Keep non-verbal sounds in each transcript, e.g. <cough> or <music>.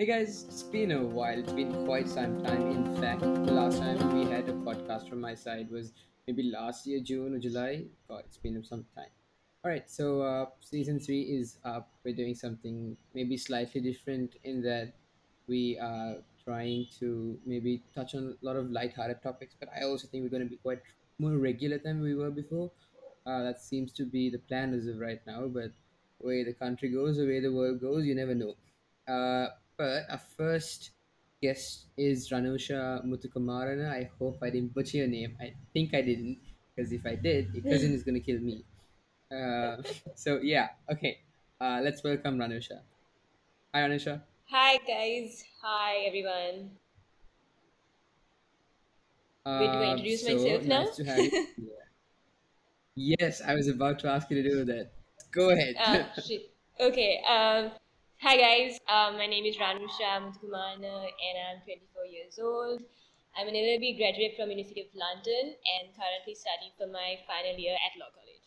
Hey guys, it's been a while. It's been quite some time. In fact, the last time we had a podcast from my side was maybe last year, June or July. God, it's been some time. All right, so uh, season three is up. We're doing something maybe slightly different in that we are trying to maybe touch on a lot of light-hearted topics, but I also think we're going to be quite more regular than we were before. Uh, that seems to be the plan as of right now, but where the country goes, the way the world goes, you never know. Uh, but our first guest is Ranusha Muthukumarana. I hope I didn't butcher your name. I think I didn't, because if I did, your cousin is going to kill me. Uh, <laughs> so, yeah, okay. Uh, let's welcome Ranusha. Hi, Ranusha. Hi guys. Hi everyone. Wait, do I Uh, introduce so myself now? nice to have you. Yeah. <laughs> Yes, I was about to ask you to do that. Go ahead. Uh, shit. Okay. Um, hi guys. Um, my name is Ranusha Muthukumarana and I'm 24 years old. I'm an LLB graduate from University of London and currently studying for my final year at Law College.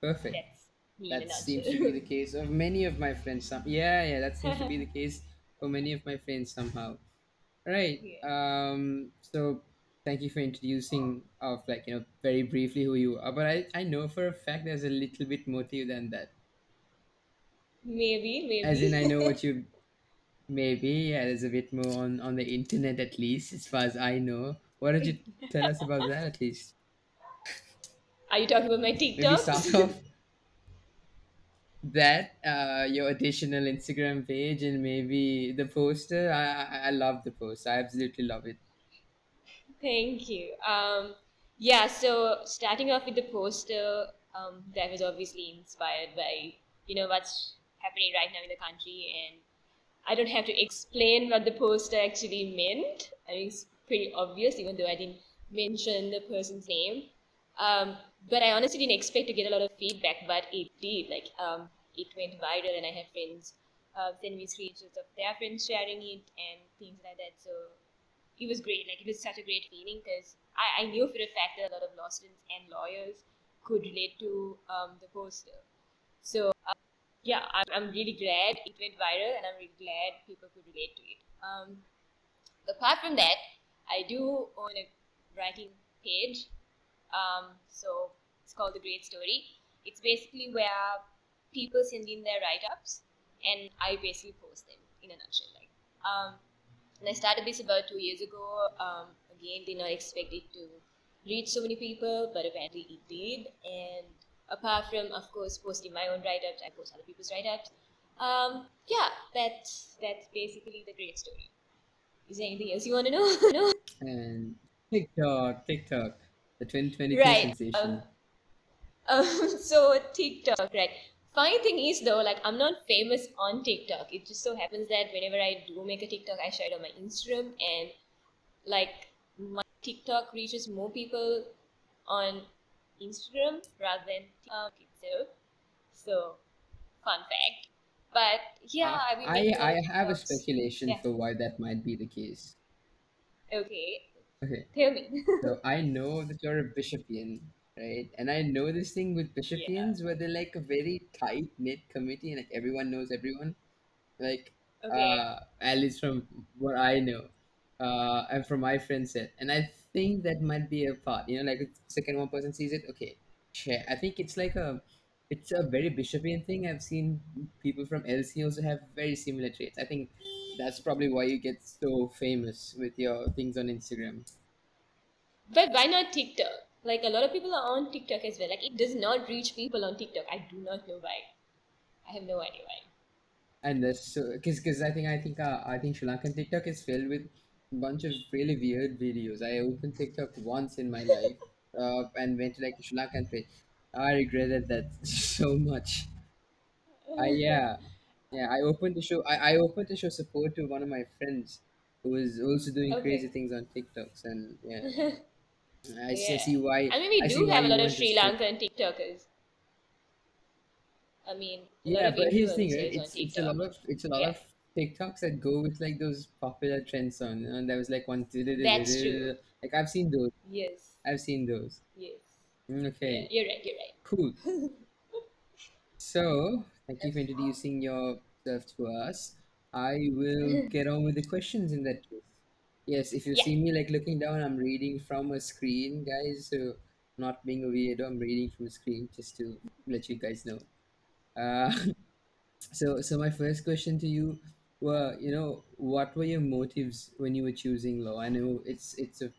Perfect. That's me in a That seems to be the case of many of my friends. Some yeah, yeah, that seems to be the <laughs> case for many of my friends somehow. Right. Yeah. Um. So thank you for introducing of like you know very briefly who you are. But I I know for a fact there's a little bit more to you than that. Maybe, maybe. As in I know what <laughs> you maybe yeah. There's a bit more on on the internet at least as far as I know. Why don't you tell us about that at least? Are you talking about my Maybe start <laughs> off that uh your additional Instagram page and maybe the poster. I I, I love the post. I absolutely love it. Thank you. Um, yeah, so starting off with the poster, um, that was obviously inspired by, you know, what's happening right now in the country. And I don't have to explain what the poster actually meant. I mean, it's pretty obvious, even though I didn't mention the person's name. Um, but I honestly didn't expect to get a lot of feedback, but it did. Like, um, it went viral, and I had friends uh, send me screenshots of their friends sharing it and things like that. So it was great. Like it was such a great feeling because I, I knew for a fact that a lot of law students and lawyers could relate to um, the poster. So uh, yeah, I'm, I'm really glad it went viral, and I'm really glad people could relate to it. Um, apart from that, I do own a writing page. Um, so it's called The Great Story. It's basically where people send in their write ups and I basically post them in a nutshell. Like, um, and I started this about two years ago. Um, again, did not expect it to reach so many people, but apparently it did. And apart from, of course, posting my own write ups, I post other people's write ups. Um, yeah, that's that's basically the great story. Is there anything else you want to know? <laughs> no? And TikTok, TikTok, the 2022 Right. Um, sensation. <laughs> Um, so TikTok, right? Funny thing is though, like I'm not famous on TikTok. It just so happens that whenever I do make a TikTok, I share it on my Instagram, and like my TikTok reaches more people on Instagram rather than TikTok itself. So, fun fact. But yeah, Uh, I a I have a speculation Yeah. for why that might be the case. Okay. Okay, Tell me. so I know that you're a Bishopian, right? And I know this thing with yeah. Bishopians where they're like a very tight knit committee and like everyone knows everyone. Like Okay. uh at least from what I know. Uh and from my friend set. And I think that might be a part, you know, like if second one person sees it, okay, share. I think it's like a it's a very Bishopian thing. I've seen people from LC also have very similar traits. I think that's probably why you get so famous with your things on Instagram. But why not TikTok? Like a lot of people are on TikTok as well. Like it does not reach people on TikTok. I do not know why. I have no idea why. And that's so because because I think I think uh, I think Sri Lankan TikTok is filled with bunch of really weird videos. I opened TikTok once in my life, <laughs> uh, and went to like Sri Lankan page. I regretted that <laughs> so much. I yeah yeah I opened to show I, I opened to show support to one of my friends who was also doing crazy Okay. things on TikToks and yeah <laughs> I see, I Yeah. see why I mean, we I see do why have a you lot of Sri restricted. Lankan TikTokers. I mean, a lot Yeah, of but here's the thing, right? influencers on It's it's a lot of it's a lot Yeah, of TikToks that go with like those popular trend songs. You know, there was like one that's true. <laughs> like I've seen those. Yes. I've seen those. Yes. Mm, Yeah, Okay, you're right. You're right. cool. <laughs> So thank you for introducing yourself to us, I will <laughs> get on with the questions in that case. Yes, if you Yeah. see me like looking down, I'm reading from a screen, guys. So not being a weirdo, I'm reading from a screen just to let you guys know. Uh, so so my first question to you were, you know, what were your motives when you were choosing law? I know it's it's a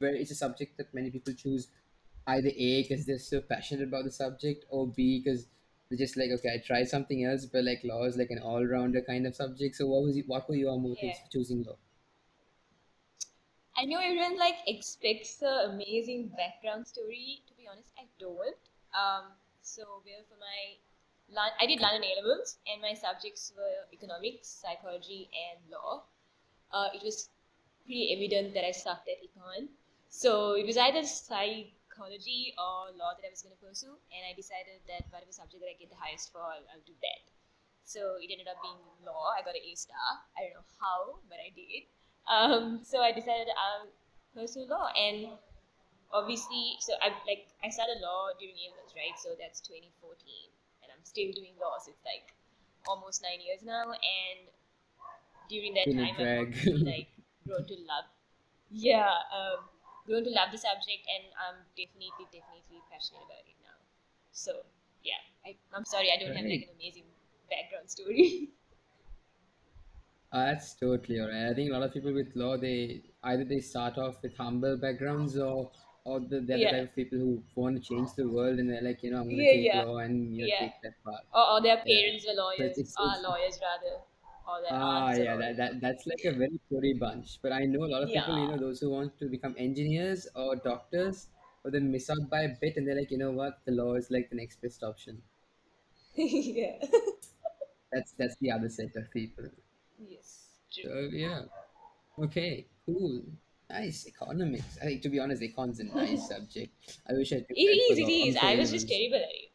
very it's a subject that many people choose either A because they're so passionate about the subject or B because they're just like, okay, I try something else, but like law is like an all-rounder kind of subject. So what was it, what were your Yeah. motives for choosing law? I know everyone like expects a amazing background story. To be honest, I don't. Um, so well for my I did London A levels, and my subjects were economics, psychology, and law. Uh, it was pretty evident that I sucked at econ, so it was either psychology or law that I was going to pursue, and I decided that whatever subject that I get the highest for, I'll, I'll do that. So it ended up being law. I got an A star. I don't know how, but I did. Um, so I decided I'll pursue law, and obviously, so I like I started law during A levels, right? So that's 2014, and I'm still doing law. It's like almost nine years now, and during that time, I've like grown to love. Yeah, um, grown to love the subject, and I'm definitely, definitely passionate about it now. So yeah, I, I'm sorry I don't have like an amazing background story. Uh, that's totally alright. I think a lot of people with law, they either they start off with humble backgrounds or or the, they're the yeah, type of people who want to change the world and they're like, you know, I'm gonna yeah, take yeah, law and you know take that path. Or, or their parents were So it's lawyers, it's, are lawyers rather, or ah yeah, that, lawyers. that that's like a very story bunch. But I know a lot of people, you know, those who want to become engineers or doctors, or they miss out by a bit and they're like, you know what, the law is like the next best option. <laughs> yeah. That's that's the other set of people. yes, true. So yeah. Okay, cool. Nice. Economics. I think to be honest, econ's a nice subject. I wish I took It is, it is. I was just terrible at it.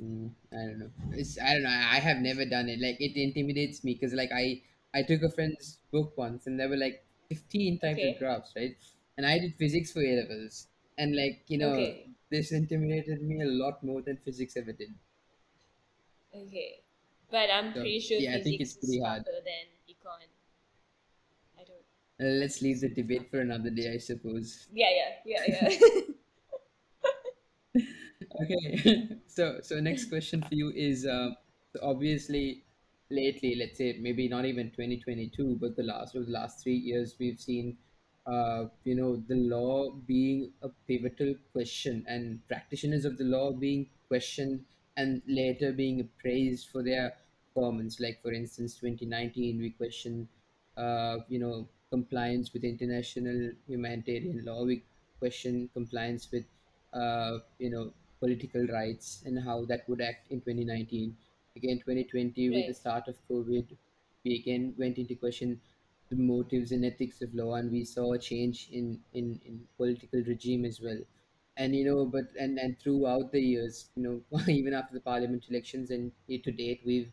Mm, I don't know. It's I don't know. I have never done it. Like it intimidates me because like I I took a friend's book once and there were like 15 types of graphs, right? And I did physics for A levels. And like, you know, okay, this intimidated me a lot more than physics ever did. okay. But I'm So pretty sure yeah, I think it's physics is pretty hard. tougher than econ. I don't. Uh, let's leave the debate for another day, I suppose. Yeah, yeah, yeah, yeah. <laughs> <laughs> Okay, so so next question for you is uh, obviously lately, let's say maybe not even 2022, but the last of the last three years, we've seen uh, you know the law being a pivotal question and practitioners of the law being questioned and later being praised for their performance. Like for instance, 2019, we questioned uh, you know compliance with international humanitarian law. We question compliance with uh, you know political rights and how that would act in 2019. Again, 2020, with the start of COVID, we again went into question the motives and ethics of law, and we saw a change in, in, in political regime as well. And you know, but and, and throughout the years, you know, <laughs> even after the parliament elections and to date, we've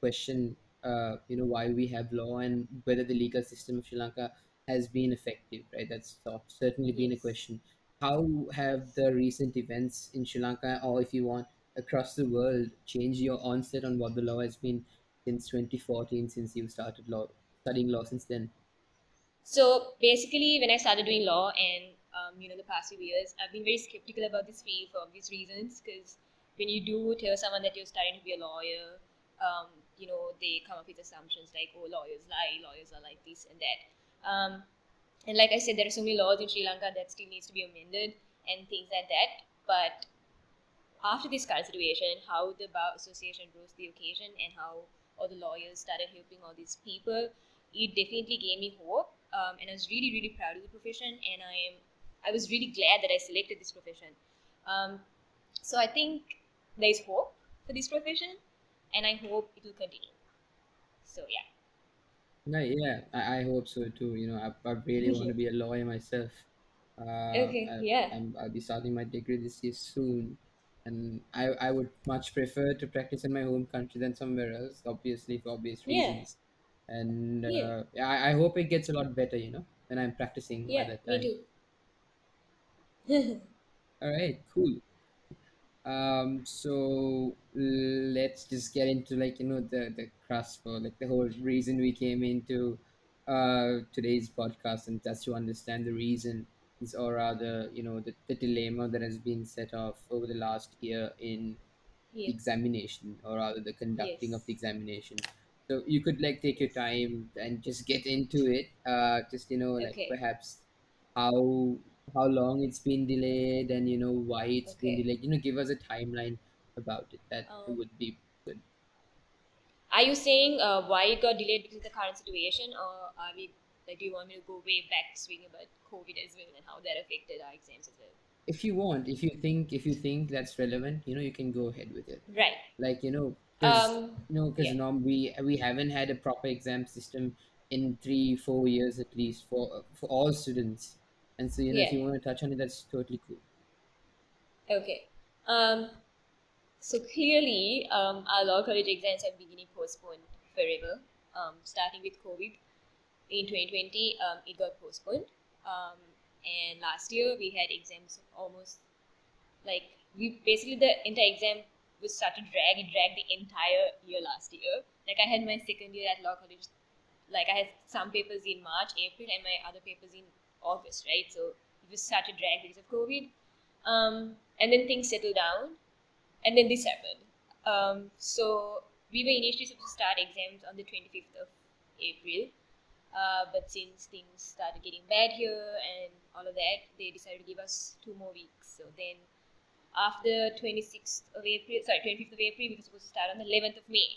questioned, uh, you know, why we have law and whether the legal system of Sri Lanka has been effective, right? That's certainly been a question how have the recent events in Sri Lanka, or if you want, across the world, changed your onset on what the law has been since 2014, since you started law studying law since then? So basically, when I started doing law and um, you know the past few years, I've been very skeptical about this field for obvious reasons. Because when you do tell someone that you're starting to be a lawyer, um, you know they come up with assumptions like, oh, lawyers lie, lawyers are like this and that. Um, and like I said, there are so many laws in Sri Lanka that still needs to be amended and things like that. But after this current situation, how the Bar Association rose the occasion and how all the lawyers started helping all these people, it definitely gave me hope. Um, and I was really, really proud of the profession, and I am, I was really glad that I selected this profession. Um, so I think there is hope for this profession, and I hope it will continue. So yeah, No, yeah, I, I hope so too. You know, I, I really want to be a <laughs> lawyer myself. Uh, okay, I, yeah, I'm, I'll be starting my degree this year soon, and I, I would much prefer to practice in my home country than somewhere else, obviously for obvious reasons. yeah. And yeah, uh, yeah, I, I hope it gets a lot better, you know, when I'm practicing by yeah. that Me time. too. <laughs> All right, cool. Um, so let's just get into like you know the the crust for like the whole reason we came into uh today's podcast and just to understand the reason or rather you know the, the dilemma that has been set off over the last year in Yeah. examination or rather the conducting of the examination so you could like take your time and just get into it uh just you know like Okay. perhaps how how long it's been delayed and you know why it's been Okay. delayed you know give us a timeline about it that Um, would be good are you saying uh, why it got delayed because of the current situation, or are we like, do you want me to go way back, speaking about COVID as well and how that affected our exams as well? if you want if you think if you think that's relevant you know you can go ahead with it Right. like you know because Um. you know because Yeah. norm we we haven't had a proper exam system in three four years at least for for all students and so you know if you want to touch on it that's totally cool Okay. Um. So clearly, um, our law college exams have been getting postponed forever. Um, starting with COVID in 2020, um, it got postponed. Um, and last year we had exams almost like we basically the entire exam was such a drag. It dragged the entire year last year. Like I had my second year at law college. Like I had some papers in March, April, and my other papers in August, right? So it was such a drag because of COVID. Um, and then things settled down, and then this happened. Um, so we were initially supposed to start exams on the 25th of April, uh, but since things started getting bad here and all of that, they decided to give us two more weeks. So then after 26th of April, sorry, 25th of April, we were supposed to start on the 11th of May.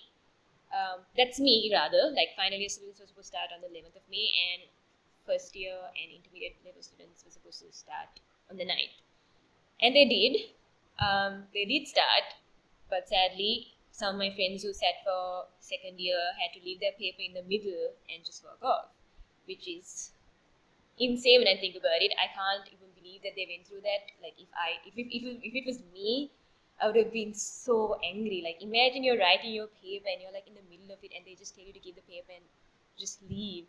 Um, that's me, rather. Like, final year students were supposed to start on the 11th of May, and first year and intermediate level students were supposed to start on the 9th. And they did. Um, they did start, but sadly, some of my friends who sat for second year had to leave their paper in the middle and just walk off, which is insane when I think about it. I can't even believe that they went through that. Like if I if it, if if it was me, I would have been so angry. Like imagine you're writing your paper and you're like in the middle of it and they just tell you to give the paper and just leave.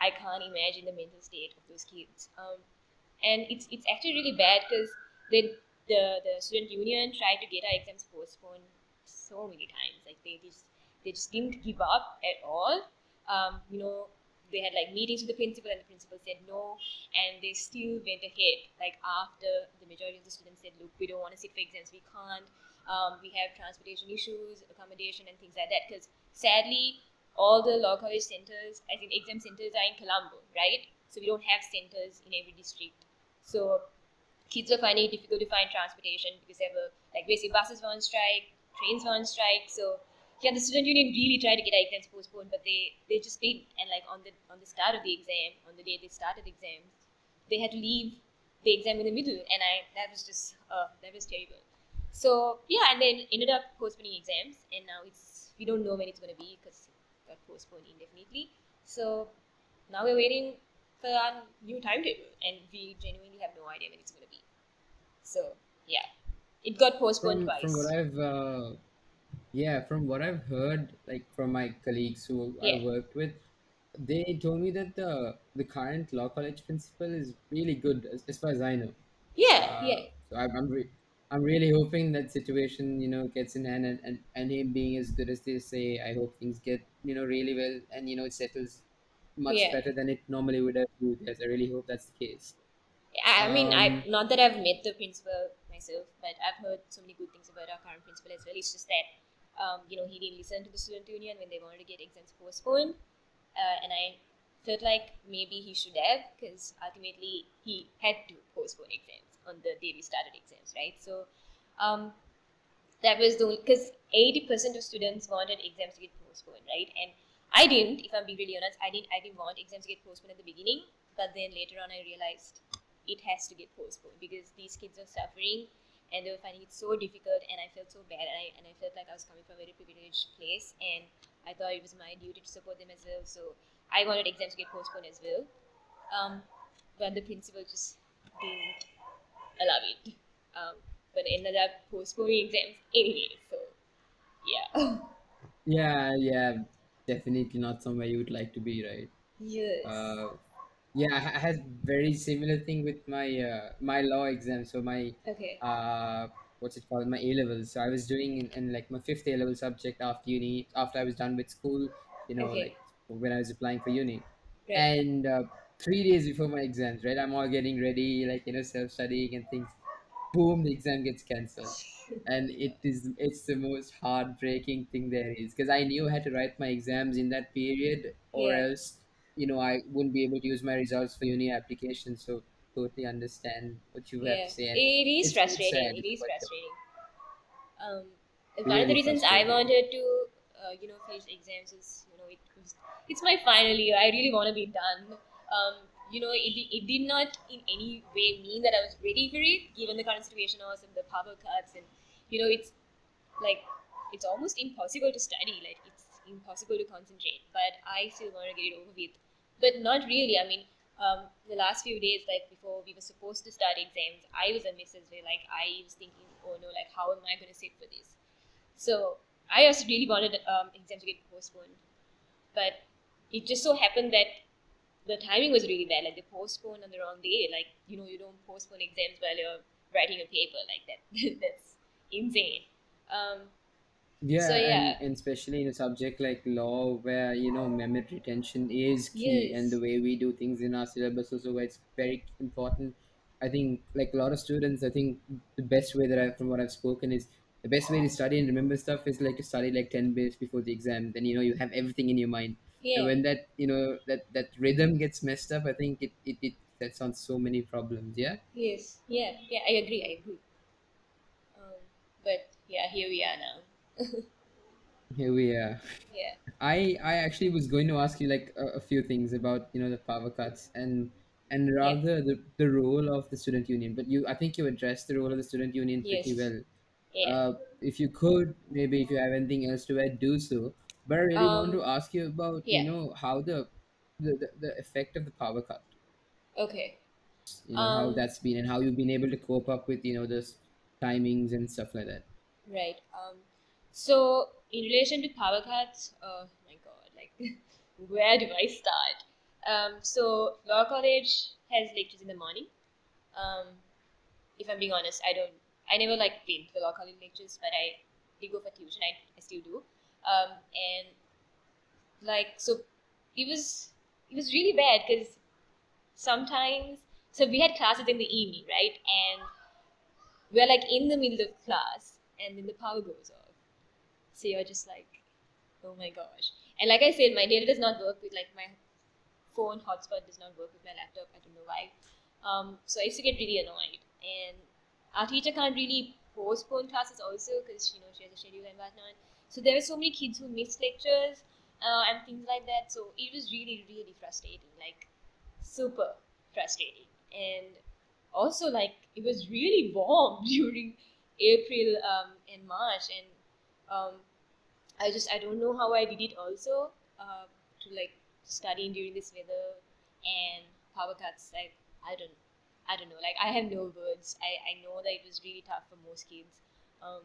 I can't imagine the mental state of those kids. Um, and it's it's actually really bad because the the the student union tried to get our exams postponed so many times. Like they just they just didn't give up at all. Um, you know, they had like meetings with the principal, and the principal said no, and they still went ahead. Like after the majority of the students said, "Look, we don't want to sit for exams. We can't. Um, we have transportation issues, accommodation, and things like that." Because sadly, all the law college centers, as in exam centers, are in Colombo, right? So we don't have centers in every district. So kids were finding it difficult to find transportation because there were like basically buses were on strike, trains were on strike. So yeah, the student union really tried to get our exams postponed, but they they just didn't. And like on the on the start of the exam, on the day they started exams, they had to leave the exam in the middle, and I that was just uh, that was terrible. So yeah, and then ended up postponing exams, and now it's we don't know when it's going to be because got postponed indefinitely. So now we're waiting for our new timetable, and we genuinely have no idea when it's going to be. So yeah, it got postponed from from what twice. i've uh, yeah from what i've heard like from my colleagues who i worked with they told me that the the current law college principal is really good as, as far as i know yeah, Uh, yeah, so I'm I'm, re- I'm really hoping that situation you know gets in hand and, and and him being as good as they say. I hope things get you know really well and you know it settles much yeah. better than it normally would have. Yes, I really hope that's the case. I I mean, I Um, not that I've met the principal myself, but I've heard so many good things about our current principal as well. It's just that, um, you know, he didn't listen to the student union when they wanted to get exams postponed, uh, and I felt like maybe he should have, because ultimately he had to postpone exams on the day we started exams, right? So, um, that was the because 80% of students wanted exams to get postponed right? And i didn't if i'm being really honest i didn't i didn't want exams to get postponed at the beginning but then later on i realized it has to get postponed because these kids are suffering and they were finding it so difficult and i felt so bad and i, and I felt like i was coming from a very privileged place and i thought it was my duty to support them as well. So i wanted exams to get postponed as well. Um, but the principal just didn't allow it. Um, but ended up postponing exams anyway. So yeah. <laughs> yeah, yeah, definitely not somewhere you would like to be, right? yes. Uh, yeah, I I had very similar thing with my uh, my law exam. So my Okay. uh, what's it called my A levels. So I was doing in, in like my fifth A level subject after uni after I was done with school. You know, Okay. like when I was applying for uni, Right. and uh, three days before my exams, right? I'm all getting ready, like you know, self studying and things. Boom, the exam gets cancelled and it is it's the most heartbreaking thing there is because I knew I had to write my exams in that period or Yeah. else you know I wouldn't be able to use my results for uni application so totally understand what you have Yeah. to say and It is it's it's frustrating. sad it's is frustrating. Um, one of the really reasons I frustrating wanted to, uh, you know, finish exams is, you know, it was, it's my final year. I really want to be done. Um, you know, it, it did not in any way mean that I was ready for it, given the current situation was of the power cuts and, you know, it's like it's almost impossible to study. Like it's impossible to concentrate. But I still want to get it over with. But not really. I mean, um, the last few days, like before we were supposed to start exams, I was a miss as well. Like I was thinking, oh no, like how am I going to sit for this? So I also really wanted um, exams to get postponed, but it just so happened that the timing was really bad. Like they postponed on the wrong day. Like you know, you don't postpone exams while you're writing a paper like that. <laughs> That's insane. Um, Yeah, so and, yeah, and especially in a subject like law, where you know memory retention is key, and the way we do things in our syllabus also, where it's very important. I think, like a lot of students, I think the best way that I, from what I've spoken, is the best way to study and remember stuff is like to study like ten days before the exam. Then you know you have everything in your mind. And yeah, when that you know that that rhythm gets messed up, I think it it, it sets on so many problems. Yeah. yes, yeah, yeah. I agree. I agree. Um, but yeah, here we are now. <laughs> Here we are. yeah, I I actually was going to ask you like a, a few things about you know the power cuts and and yeah, rather the, the role of the student union. But you I think you addressed the role of the student union pretty yes, well. yeah. Uh, if you could maybe if you have anything else to add, do so. But I really want Um, to ask you about you yeah. know how the the, the, the effect of the power cut, Okay. you know how Um, that's been and how you've been able to cope up with you know those timings and stuff like that. right. Um, so in relation to power cuts, oh my God, like <laughs> where do I start? Um, so law college has lectures in the morning. Um, if I'm being honest, I don't. I never like been to the law college lectures, but I did go for tuition. I, I still do. Um, and like so, it was it was really bad because sometimes so we had classes in the evening, right? And we're like in the middle of class, and then the power goes off. So you're just like, oh my gosh. And like I said, my data does not work with like my phone hotspot does not work with my laptop. I don't know why. Um, so I used to get really annoyed. And our teacher can't really postpone classes also because you know she has a schedule and whatnot. So there were so many kids who missed lectures uh, and things like that. So it was really really frustrating, like super frustrating. And also like it was really warm <laughs> during April um, and March, and um, I just I don't know how I did it also uh, to like studying during this weather and power cuts. Like I don't I don't know. Like I have no words. I I know that it was really tough for most kids. Um,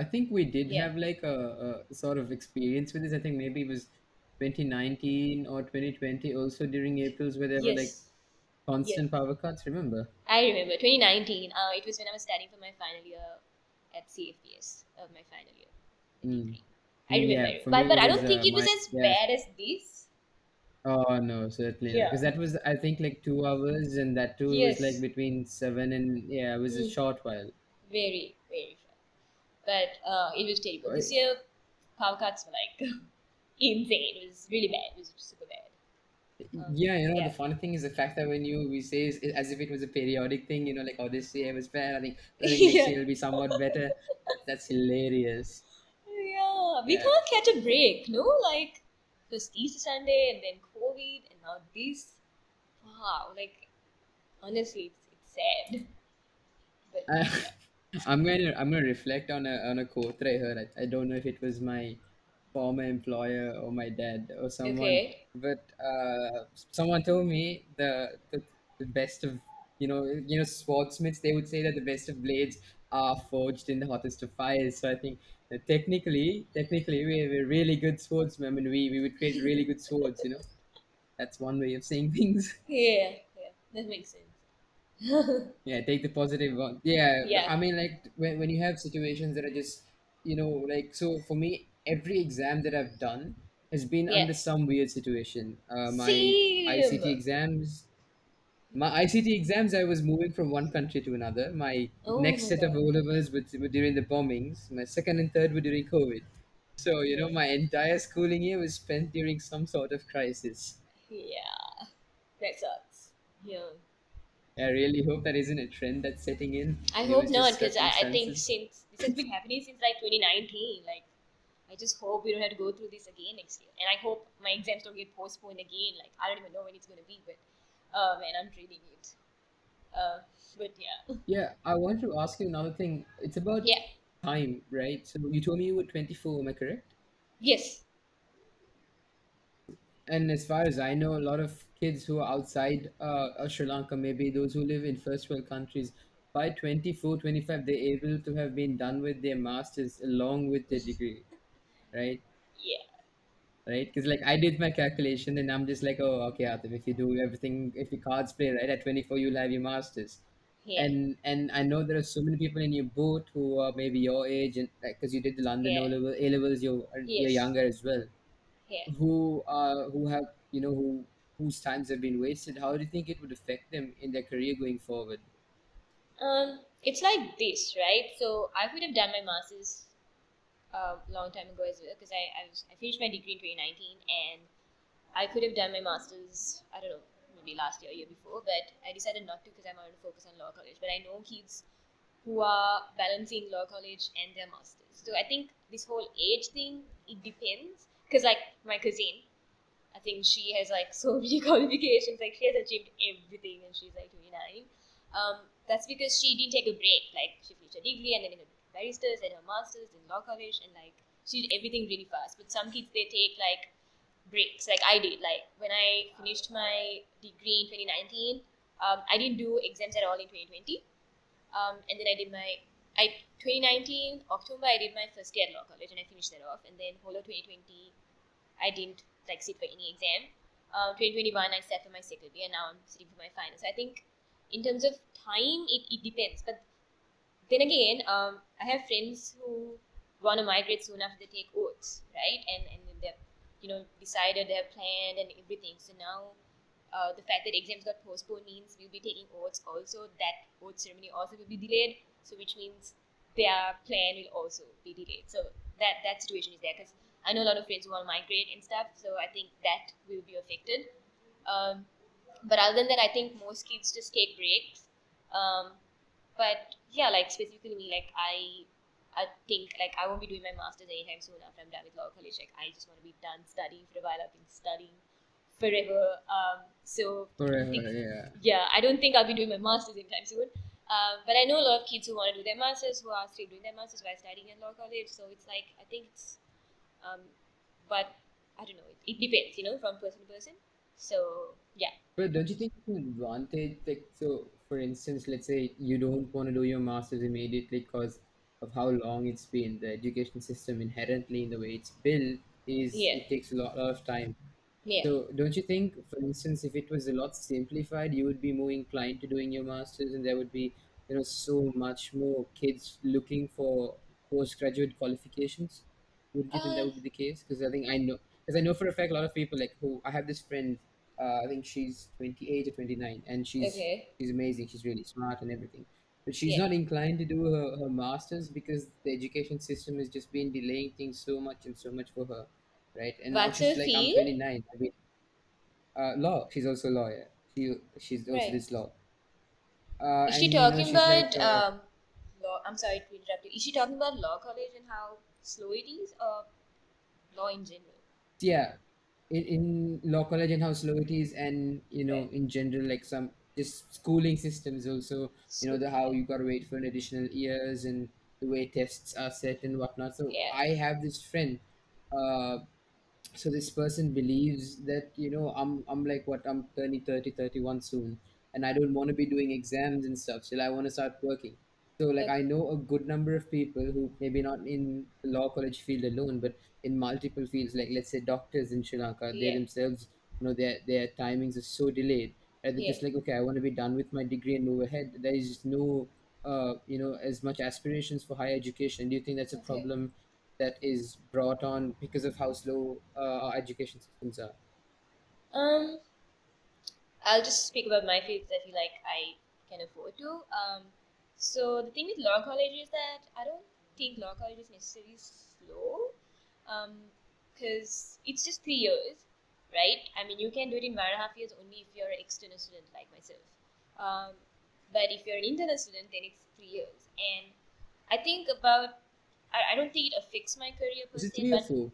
I think we did yeah. have like a, a sort of experience with this. I think maybe it was 2019 or 2020 also during April's where there were like Yes. Yes. constant power cuts, remember? I remember 2019. Uh, it was when I was studying for my final year at CFPS of my final year in Mm. degree. I Mm, remember, Yeah, for but me but it I was don't think uh, it was my as yeah. bad as this. Oh no, certainly not. Yeah. Because that was I think like two hours and that too was like Yes. between seven and yeah, it was a Mm, short while. very very. But uh, it was terrible. This year, power cuts were like <laughs> insane. It was really bad. It was super bad. Um, Yeah, you know, the funny thing is the fact that when you we say is, as if it was a periodic thing, you know, like oh this year was bad, I think I think next <laughs> yeah. year will be somewhat better. That's hilarious. Yeah, we Yeah. can't catch a break, no? Like, first Easter Sunday and then COVID and now this. Wow, like, honestly, it's, it's sad. But <laughs> yeah, I'm going to I'm going to reflect on a on a quote that I heard. I, I don't know if it was my former employer or my dad or someone, okay. but uh, someone told me the, the the best of you know you know swordsmiths they would say that the best of blades are forged in the hottest of fires. So I think that technically technically we we're really good swordsmen. I mean we we would create really good swords. You know that's one way of saying <laughs> things. Yeah, yeah, that makes sense. <laughs> Yeah, take the positive one. Yeah, yeah. I mean, like when when you have situations that are just, you know, like so for me, every exam that I've done has been under some weird situation. Uh, my Same. ICT exams, my ICT exams, I was moving from one country to another. My Oh next my set of O god. levels were, were during the bombings. My second and third were during COVID. So you know, my entire schooling year was spent during some sort of crisis. Yeah. That sucks. Yeah. I really hope that isn't a trend that's setting in. I It hope was not, just because I, I think circumstances. since this has been happening since like 2019, like I just hope we don't have to go through this again next year. And I hope my exams don't get postponed again. Like I don't even know when it's gonna be, but uh man, I'm dreading it. Uh, but yeah, Yeah, I want to ask you another thing. It's about yeah, time, right? So you told me you were 24, am I correct? yes, And as far as I know, a lot of kids who are outside uh, Sri Lanka, maybe those who live in first world countries, by 24, 25, they're able to have been done with their masters along with their degree, right? yeah, Right? Because like I did my calculation and I'm just like, oh, okay, Atif, if you do everything, if your cards play right at 24, you'll have your masters. yeah, and and I know there are so many people in your boat who are maybe your age and because you did the London yeah, level A levels you're you're younger as well yeah. who are who have you know who whose times have been wasted how do you think it would affect them in their career going forward Um, it's like this, right? So I would have done my masters a long time ago as well, because I I, was, I finished my degree in 2019 and I could have done my master's, I don't know, maybe last year, or year before, but I decided not to because I wanted to focus on law college. But I know kids who are balancing law college and their masters. So I think this whole age thing, it depends. Because, like, my cousin, I think she has like <laughs> so many qualifications. Like she has achieved everything, and she's like 29. Um, that's because she didn't take a break. Like she finished her degree and then her barristers and her masters in law college, and like she did everything really fast. But some kids they take like breaks, like I did. Like when I finished my degree in 2019, um, I didn't do exams at all in 2020. Um, and then I did my I 2019 October I did my first year at law college and I finished that off. And then whole of 2020 I didn't like sit for any exam. Um, 2021 I sat for my second year. Now I'm sitting for my finals. So I think in terms of time, it, it depends. But then again, um, I have friends who want to migrate soon after they take oaths, right? And and they've you know decided they have planned and everything. So now. Uh, the fact that exams got postponed means we'll be taking oaths also. That oath ceremony also will be delayed. So which means their plan will also be delayed. So that that situation is there because I know a lot of friends who want to migrate and stuff. So I think that will be affected. Um, but other than that, I think most kids just take breaks. Um, but yeah, like specifically me, like I, I think like I won't be doing my masters anytime soon after I'm done with law college. Like I just want to be done studying for a while. I've been studying forever. Um, so forever think yeah yeah, I don't think I'll be doing my masters anytime soon. Um, but I know a lot of kids who want to do their masters who are still doing their masters while studying in law college. So it's like I think it's um, but I don't know. It, it depends, you know, from person to person. So yeah, but don't you think it's an advantage like so for instance let's say you don't want to do your masters immediately because of how long it's been the education system inherently in the way it's built is yeah, it takes a lot, lot of time yeah. So, don't you think, for instance, if it was a lot simplified, you would be more inclined to doing your masters, and there would be, you know, so much more kids looking for postgraduate qualifications? Wouldn't you think that would be the case? Because I think I know, because I know for a fact a lot of people like who I have this friend, uh, I think she's 28 or 29, and she's okay. she's amazing. She's really smart and everything, but she's Yeah. not inclined to do her, her masters because the education system has just been delaying things so much and so much for her right? And now What's she's her like, I'm field? 29. I mean, uh, law. She's also a lawyer. She she's also Right. this law. Uh, Is she you know, talking she's like, about uh, um, law? I'm sorry to interrupt you. Is she talking about law college and how slow it is, or law in general? yeah, in, in law college and how slow it is, and you know, Right. in general, like some just schooling systems also. You know, the how you gotta wait for an additional years and the way tests are set and whatnot. So Yeah. I have this friend. Uh, so this person believes that you know i'm i'm like what i'm turning 30, 31 soon and i don't want to be doing exams and stuff still i want to start working so like i know a good number of people who maybe not in the law college field alone but in multiple fields like let's say doctors in sri lanka they Yeah. themselves you know their their timings are so delayed and they're Yeah. just like okay i want to be done with my degree and move ahead there is just no uh, you know as much aspirations for higher education do you think that's a Okay. problem that is brought on because of how slow uh, our education systems are Um, I'll just speak about my field that I feel like I can afford to. Um, so the thing with law college is that I don't think law college is necessarily slow, um, because it's just three years, right? I mean, you can do it in one and a half years only if you're an external student like myself. Um, but if you're an internal student, then it's three years. And I think about, I, I don't think it affects my career per is it se, or but four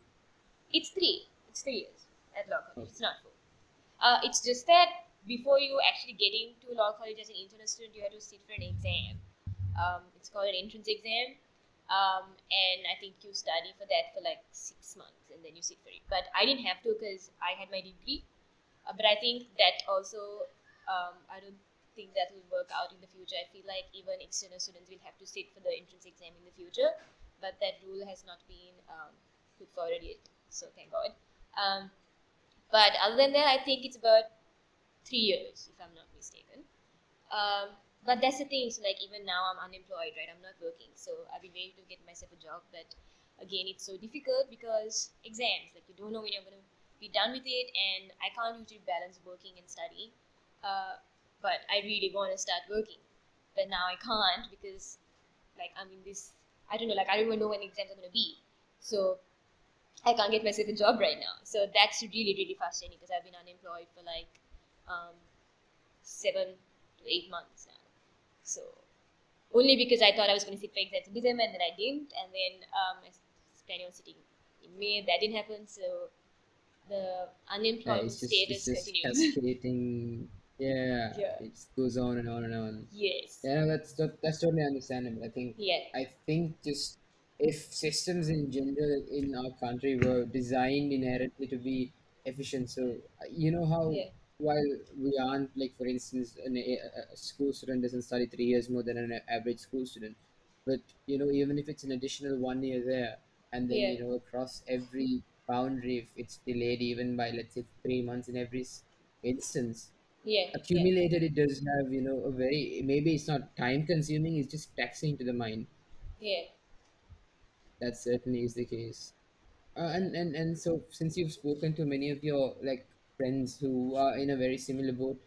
it's three. It's three years at law college. Okay. It's not four. Uh, it's just that before you actually get into law college as an internal student, you have to sit for an exam. Um, it's called an entrance exam. Um, and I think you study for that for like six months and then you sit for it. But I didn't have to because I had my degree. Uh, but I think that also, um, I don't think that will work out in the future. I feel like even external students will have to sit for the entrance exam in the future. But that rule has not been um, put forward yet. So thank God. Um, but other than that, I think it's about three years, if I'm not mistaken. Um, but that's the thing. So like even now, I'm unemployed, right? I'm not working, so I've been waiting to get myself a job. But again, it's so difficult because exams. Like you don't know when you're gonna be done with it, and I can't usually balance working and studying. Uh, but I really want to start working, but now I can't because like I'm in this. I don't know. Like I don't even know when exams are gonna be. So I can't get myself a job right now. So that's really, really frustrating because I've been unemployed for like um, seven to eight months now. So only because I thought I was going to sit for exams in December and then I didn't, and then um, I was planning on sitting in May. That didn't happen. So the yeah, unemployment it's just status it's just yeah <laughs> Yeah. it goes on and on and on yes. yeah that's that, that's totally understandable i think Yeah. I think just if systems in general in our country were designed inherently to be efficient, so uh, you know how Yeah. While we aren't like for instance an, a, a school student doesn't study three years more than an average school student, but you know even if it's an additional one year there, and then Yeah. you know across every boundary if it's delayed even by let's say three months in every instance Yeah. Yeah. accumulated it does have you know a very maybe it's not time consuming it's just taxing to the mind Yeah. that certainly is the case. Uh, and, and and so since you've spoken to many of your like friends who are in a very similar boat,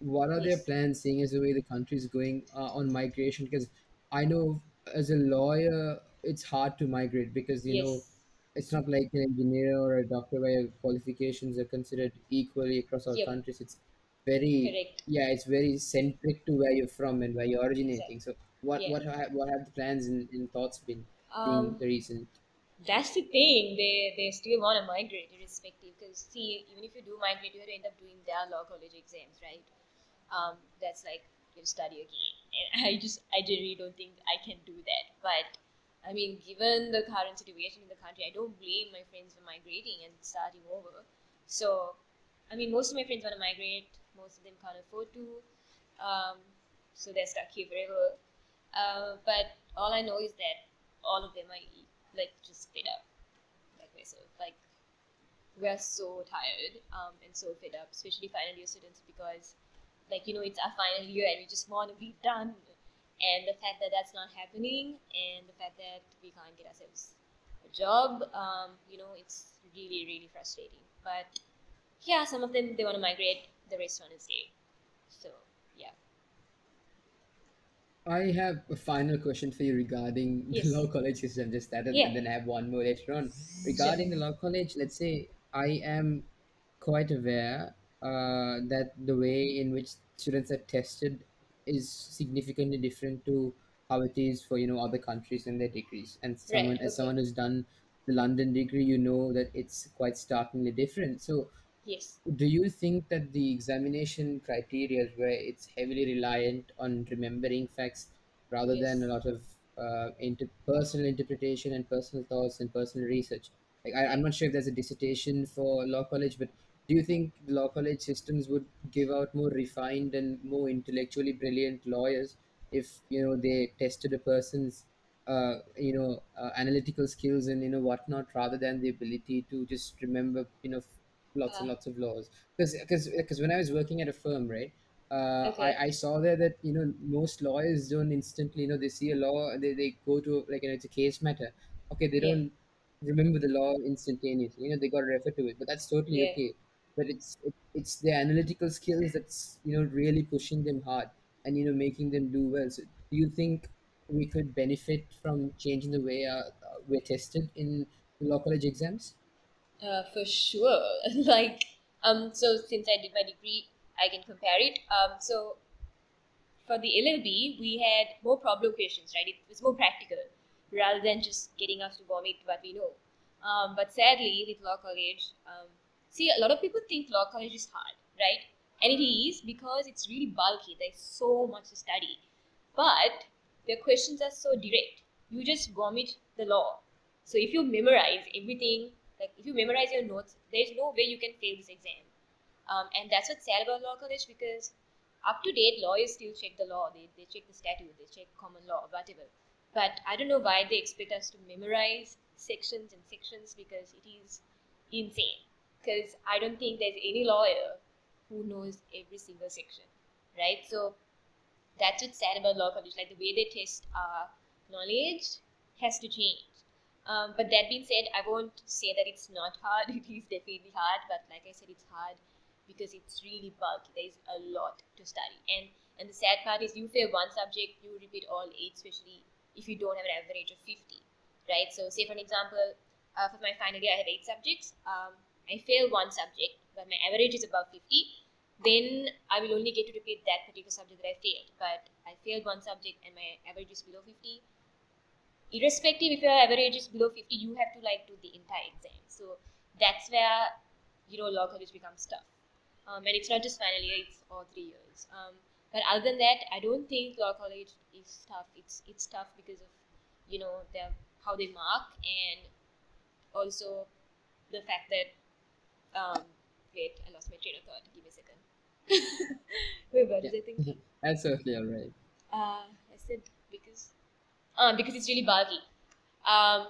what are their Yes. plans seeing as the way the country is going uh, on migration? Because I know as a lawyer, it's hard to migrate because you know Yes. it's not like an engineer or a doctor where qualifications are considered equally across all Yep. countries. It's very Correct. yeah, it's very centric to where you're from and where you're originating. Exactly. So what Yeah. what have what have the plans and, and thoughts been being Um, the recent? That's the thing. They they still want to migrate, irrespective. Because see, even if you do migrate, you end up doing their law college exams, right? Um, that's like you study again, and <laughs> I just I generally don't think I can do that. But I mean, given the current situation in the country, I don't blame my friends for migrating and starting over. So, I mean, most of my friends want to migrate. Most of them can't afford to. Um, so they're stuck here forever. Uh, but all I know is that all of them are like just fed up, like myself. Like we're so tired um, and so fed up, especially final year students, because like you know it's our final year and we just want to be done. And the fact that that's not happening, and the fact that we can't get ourselves a job, um, you know, it's really really frustrating. But yeah, some of them they want to migrate, the rest want to stay. So yeah, I have a final question for you regarding the yes, law college system. Just that, and yeah, then I have one more later on. sure, Regarding the law college, let's say I am quite aware uh, that the way in which students are tested is significantly different to how it is for you know other countries and their degrees. And right, someone as okay, someone who's done the London degree, you know that it's quite starkly different. So yes, do you think that the examination criteria where it's heavily reliant on remembering facts rather than a lot of uh, inter- personal interpretation and personal thoughts and personal research? Like I, I'm not sure if there's a dissertation for law college, but do you think law college systems would give out more refined and more intellectually brilliant lawyers if you know they tested a person's uh, you know uh, analytical skills and you know whatnot rather than the ability to just remember you know lots and lots of laws because because because when I was working at a firm, right? uh, Okay. I, I saw there that you know most lawyers don't instantly you know they see a law they, they go to like you know it's a case matter okay they Yeah. don't remember the law instantaneously you know they got to refer to it but that's totally Yeah. okay but it's it, it's their analytical skills that's you know really pushing them hard and you know making them do well so do you think we could benefit from changing the way uh, we're tested in law college exams Uh, for sure. <laughs> like, um, so since I did my degree, I can compare it. Um, so for the LLB, we had more problem questions, right? It was more practical rather than just getting us to vomit what we know. Um, but sadly, with law college, um, see, a lot of people think law college is hard, right? And it is because it's really bulky. There's so much to study. But the questions are so direct. You just vomit the law. So if you memorize everything, like if you memorize your notes, there's no way you can fail this exam. Um, and that's what's sad about law college because up to date lawyers still check the law. They, they check the statute, they check common law, whatever. But I don't know why they expect us to memorize sections and sections because it is insane. Because I don't think there's any lawyer who knows every single section, right? So that's what's sad about law college. Like the way they test our knowledge has to change. Um, but that being said, I won't say that it's not hard. <laughs> It is definitely hard, but like I said, it's hard because it's really bulky. There is a lot to study, and and the sad part is you fail one subject, you repeat all eight, especially if you don't have an average of fifty, right? So, say for an example, uh, for my final year, I have eight subjects. Um, I fail one subject, but my average is above fifty. Then I will only get to repeat that particular subject that I failed. But I failed one subject and my average is below fifty irrespective if your average is below 50 you have to like do the entire exam. So that's where you know law college becomes tough. Um, and it's not just final year it's all three years. Um, but other than that i don't think law college is tough. It's it's tough because of you know their how they mark and also the fact that um, wait i lost my train of thought. Give me a second. <laughs> Wait what was Yeah. i thinking that's <laughs> totally all right. Uh, I said um, because it's really bulky. Um,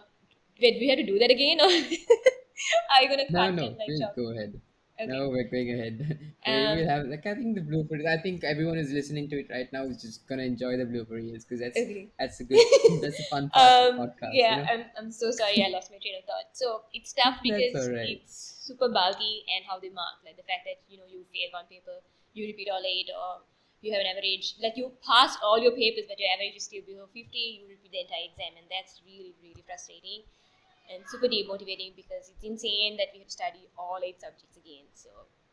wait, we have to do that again, or <laughs> are you gonna No, cut no, it like please go ahead. Okay. No, we're going ahead. <laughs> we Um, will have like I think the blooper. I think everyone who's listening to it right now is just gonna enjoy the blooper reels because that's Okay. that's a good <laughs> that's a fun part of the Um, podcast. yeah, you know? I'm, I'm so sorry I lost my train of thought. So it's tough because alright. it's super bulky and how they mark, like the fact that you know you fail one paper, you repeat all eight, or you have an average, like you pass all your papers, but your average is still below 50, you repeat the entire exam, and that's really, really frustrating and super demotivating because it's insane that we have to study all eight subjects again. So,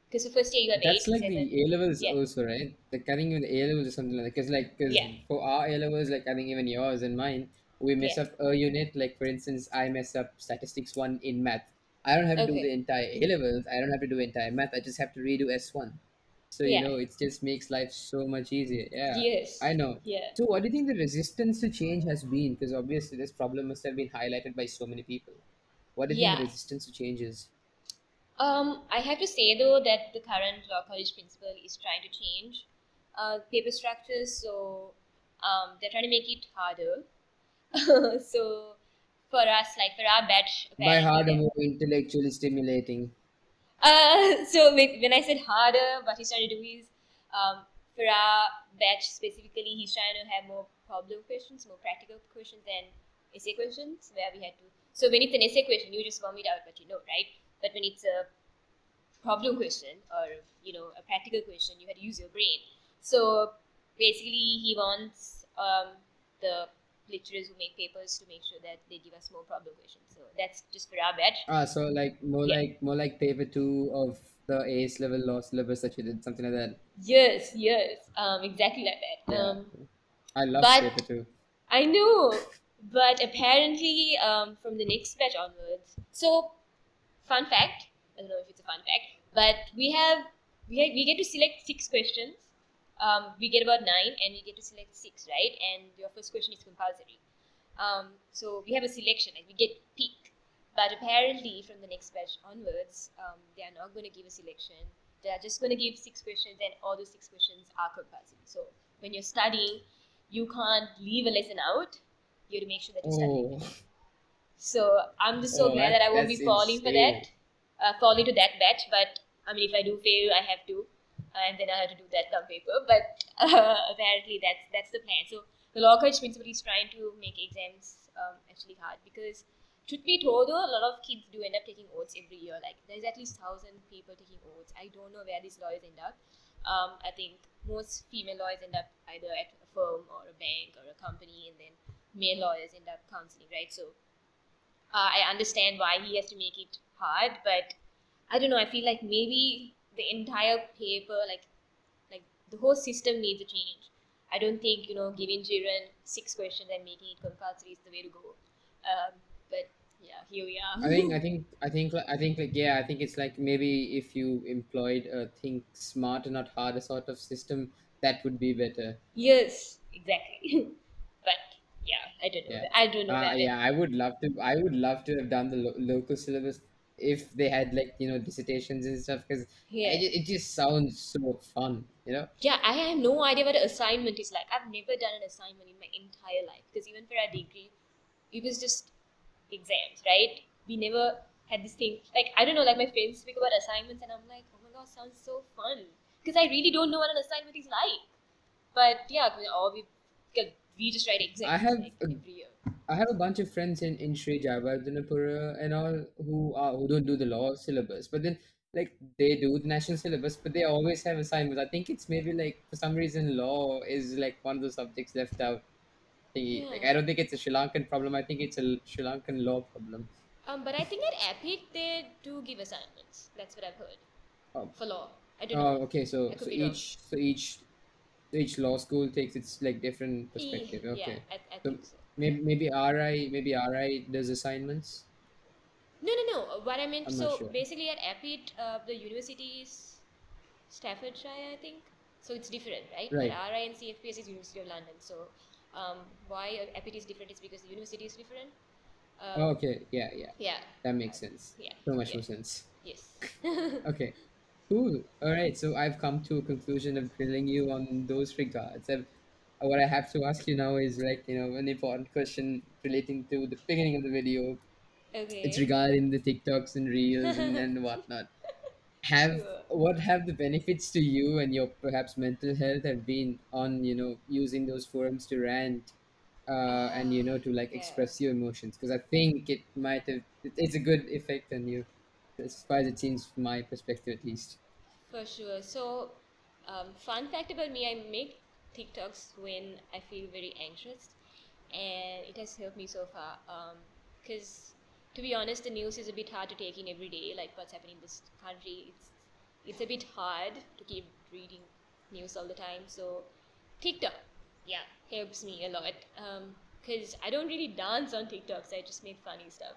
because the first year you have That's eight, like seven, the A levels yeah. also, right? Like I think even the A levels or something like that. Because like, cause Yeah. for our A levels, like I think even yours and mine, we mess Yeah. up a unit. Like for instance, I mess up statistics one in math. I don't have to do the entire A levels. I don't have to do entire math. I just have to redo S one. So you Yeah. know, it just makes life so much easier. Yeah, Yes. I know. Yeah. So what do you think the resistance to change has been? Because obviously this problem must have been highlighted by so many people. What do you think Yeah. the resistance to change is? Um, I have to say though that the current law college principal is trying to change uh, paper structures, so um, they're trying to make it harder. <laughs> so for us, like for our batch, By apparently harder, they- more intellectually stimulating. Uh, <laughs> so when, I said harder, what he's trying to do is, um, for our batch specifically, he's trying to have more problem questions, more practical questions than essay questions, where we had to. So when it's an essay question, you just vomit out what you know, right? But when it's a problem question or you know a practical question, you had to use your brain. So basically, he wants um, the lecturers who make papers to make sure that they give us more problem questions. So that's just for our batch. Ah, so like more Yeah. like more like paper two of the AS level law syllabus that you did, something like that. Yes, yes, um, exactly like that. Yeah. Um, I love paper two. I know, but apparently, um, from the next batch onwards. So, fun fact. I don't know if it's a fun fact, but we have we have, we get to select six questions. Um, we get about nine, and we get to select six, right? And your first question is compulsory. Um, so we have a selection, like we get pick. But apparently, from the next batch onwards, um, they are not going to give a selection. They are just going to give six questions, and all those six questions are compulsory. So when you're studying, you can't leave a lesson out. You have to make sure that you study. Oh, So I'm just so Oh, glad that- that I won't be falling for that, uh, fall into that batch. But I mean, if I do fail, I have to. And then I had to do that dumb paper. But uh, <laughs> apparently that's that's the plan. So the law college principal is trying to make exams um, actually hard because truth be told though a lot of kids do end up taking oaths every year. Like there's at least thousand people taking oaths. I don't know where these lawyers end up. Um, i think most female lawyers end up either at a firm or a bank or a company and then male lawyers end up counseling right? So uh, i understand why he has to make it hard but i don't know. I feel like maybe the entire paper like like the whole system needs a change I don't think you know giving children six questions and making it compulsory is the way to go. Um, but yeah, here we are. I think I <laughs> think I think I think like yeah, I think it's like maybe if you employed a think smarter not harder sort of system, that would be better. yes, exactly. <laughs> but yeah, I don't know. Yeah. I don't know Uh, that. yeah, I would love to. I would love to have done the lo- local syllabus if they had like you know dissertations and stuff because Yeah. it, it just sounds so fun, you know. Yeah, I have no idea what an assignment is like. I've never done an assignment in my entire life because even for our degree, it was just exams, right? We never had this thing. Like, I don't know, like my friends speak about assignments, and I'm like, oh my god, sounds so fun. Because I really don't know what an assignment is like. But yeah, I mean, all we, 'cause we just write exams I have like, a- every year. I have a bunch of friends in in Sri Jayavardhanapura and all who are who don't do the law syllabus, but then like they do the national syllabus, but they always have assignments. I think it's maybe like for some reason law is like one of the subjects left out. Thingy. Like I don't think it's a Sri Lankan problem. I think it's a Sri Lankan law problem. Um, but I think at APIIT they do give assignments. That's what I've heard. Oh. For law. I don't Oh, know. okay. So so be wrong. each so each each law school takes its like different perspective. Yeah, Okay. I, I So so. maybe maybe RI maybe RI does assignments. No, no, no. What I meant, I'm so sure. basically at APIIT, uh, the university is Staffordshire, I think. So it's different, right? Right. But RI and CFPS is University of London. So um, why APIIT is different is because the university is different. Um, Oh, okay. Yeah, yeah. Yeah. That makes sense. Yeah. So much yeah, more sense. Yes. <laughs> Okay, cool. All right, so I've come to a conclusion of grilling you on those regards. I've, what I have to ask you now is like, you know, an important question relating to the beginning of the video. It's okay. regarding the TikToks and reels and, and <laughs> whatnot. Have Sure. what have the benefits to you and your perhaps mental health have been on, you know, using those forums to rant uh, and you know to like Yeah. express your emotions? Because I think it might have it, it's a good effect on you, as far as it seems from my perspective at least. For sure. So, um, fun fact about me, I make TikToks when I feel very anxious, and it has helped me so far. Because, to be honest, the news is a bit hard to take in every day, like what's happening in this country. It's it's a bit hard to keep reading news all the time. So, TikTok, yeah, helps me a lot. Because I don't really dance on TikToks. I just make funny stuff,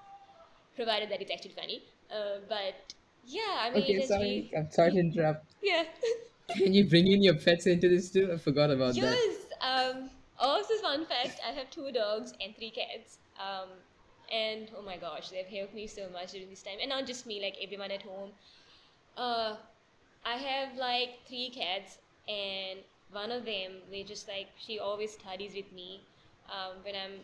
provided that it's actually funny. Uh, but yeah, I mean, Okay, sorry, really- I'm sorry to interrupt. <laughs> yeah. <laughs> Can you bring in your pets into this too? I forgot about that. yes. Um, also, fun fact I have two dogs and three cats. Um, and oh my gosh, they've helped me so much during this time. And not just me, like everyone at home. Uh, I have like three cats, and one of them, they just like, she always studies with me. Um, when I'm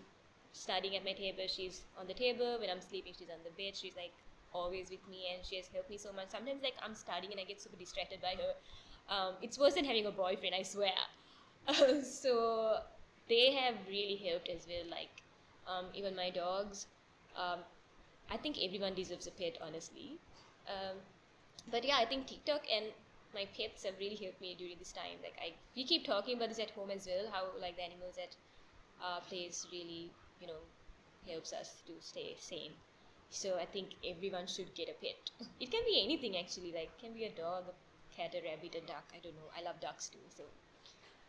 studying at my table, she's on the table. When I'm sleeping, she's on the bed. She's like always with me, and she has helped me so much. Sometimes, like, I'm studying and I get super distracted by her. Um, it's worse than having a boyfriend, I swear. <laughs> so they have really helped as well. Like um, even my dogs. Um, I think everyone deserves a pet, honestly. Um, but yeah, I think TikTok and my pets have really helped me during this time. Like I, we keep talking about this at home as well. How like the animals at our place really, you know, helps us to stay sane. So I think everyone should get a pet. It can be anything actually. Like it can be a dog, a cat, a rabbit, a duck. I don't know. I love ducks too. So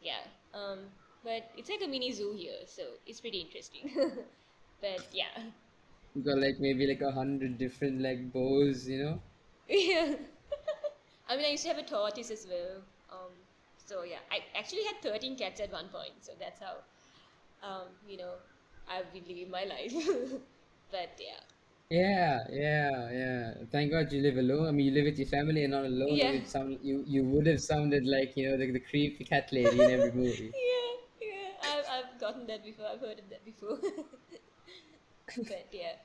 yeah. Um, but it's like a mini zoo here, so it's pretty interesting. <laughs> but yeah, You got like maybe like a hundred different like bows, you know? yeah. <laughs> I mean, I used to have a tortoise as well. Um, so yeah, I actually had thirteen cats at one point. So that's how, um, you know, I've been living my <laughs> life. but yeah, Yeah, yeah, yeah. Thank God you live alone. I mean, you live with your family and not alone. Yeah. It sound, you you would have sounded like you know the, the creepy cat lady in every movie. <laughs> yeah, yeah. I've I've gotten that before. I've heard of that before. <laughs> but yeah.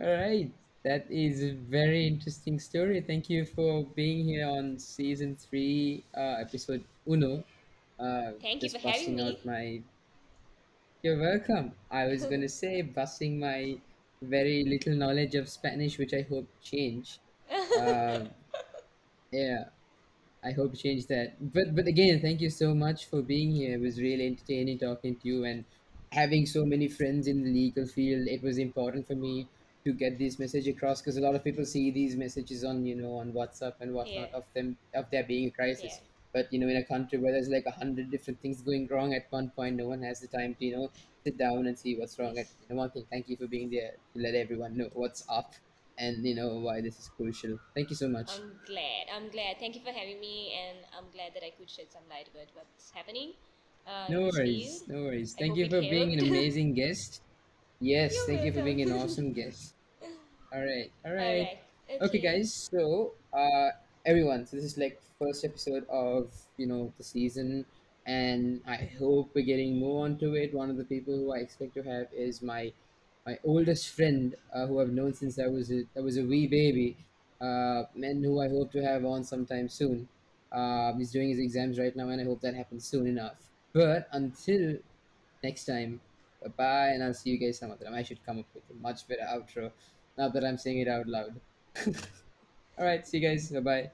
All right, That is a very interesting story. Thank you for being here on season three, uh, episode uno. Uh, Thank you for just having busting me. my. You're welcome. I was gonna say busting my very little knowledge of Spanish, which I hope change. Uh, <laughs> yeah. I hope change that. But but again, thank you so much for being here. It was really entertaining talking to you and having so many friends in the legal field. It was important for me to get this message across because a lot of people see these messages on you know on WhatsApp and yeah, whatnot of them of there being a yeah, crisis. But you know, in a country where there's like a hundred different things going wrong at one point, no one has the time to you know sit down and see what's wrong. At you know, one thing, thank you for being there to let everyone know what's up and you know why this is crucial. Thank you so much. I'm glad. I'm glad. Thank you for having me, and I'm glad that I could shed some light about what's happening uh, No worries, no worries. I Thank you for being an <laughs> amazing guest. Yes, You're thank you for being an awesome guest. <laughs> All right, all All right. right. Okay, Okay. guys. So, uh, everyone. So this is like first episode of you know the season, and I hope we're getting more onto it. One of the people who I expect to have is my my oldest friend, uh, who I've known since I was a I was a wee baby, uh, and who I hope to have on sometime soon. Uh, he's doing his exams right now, and I hope that happens soon enough. But until next time, bye bye, and I'll see you guys some other time. I should come up with a much better outro now that I'm saying it out loud. <laughs> All right, see you guys. Bye bye.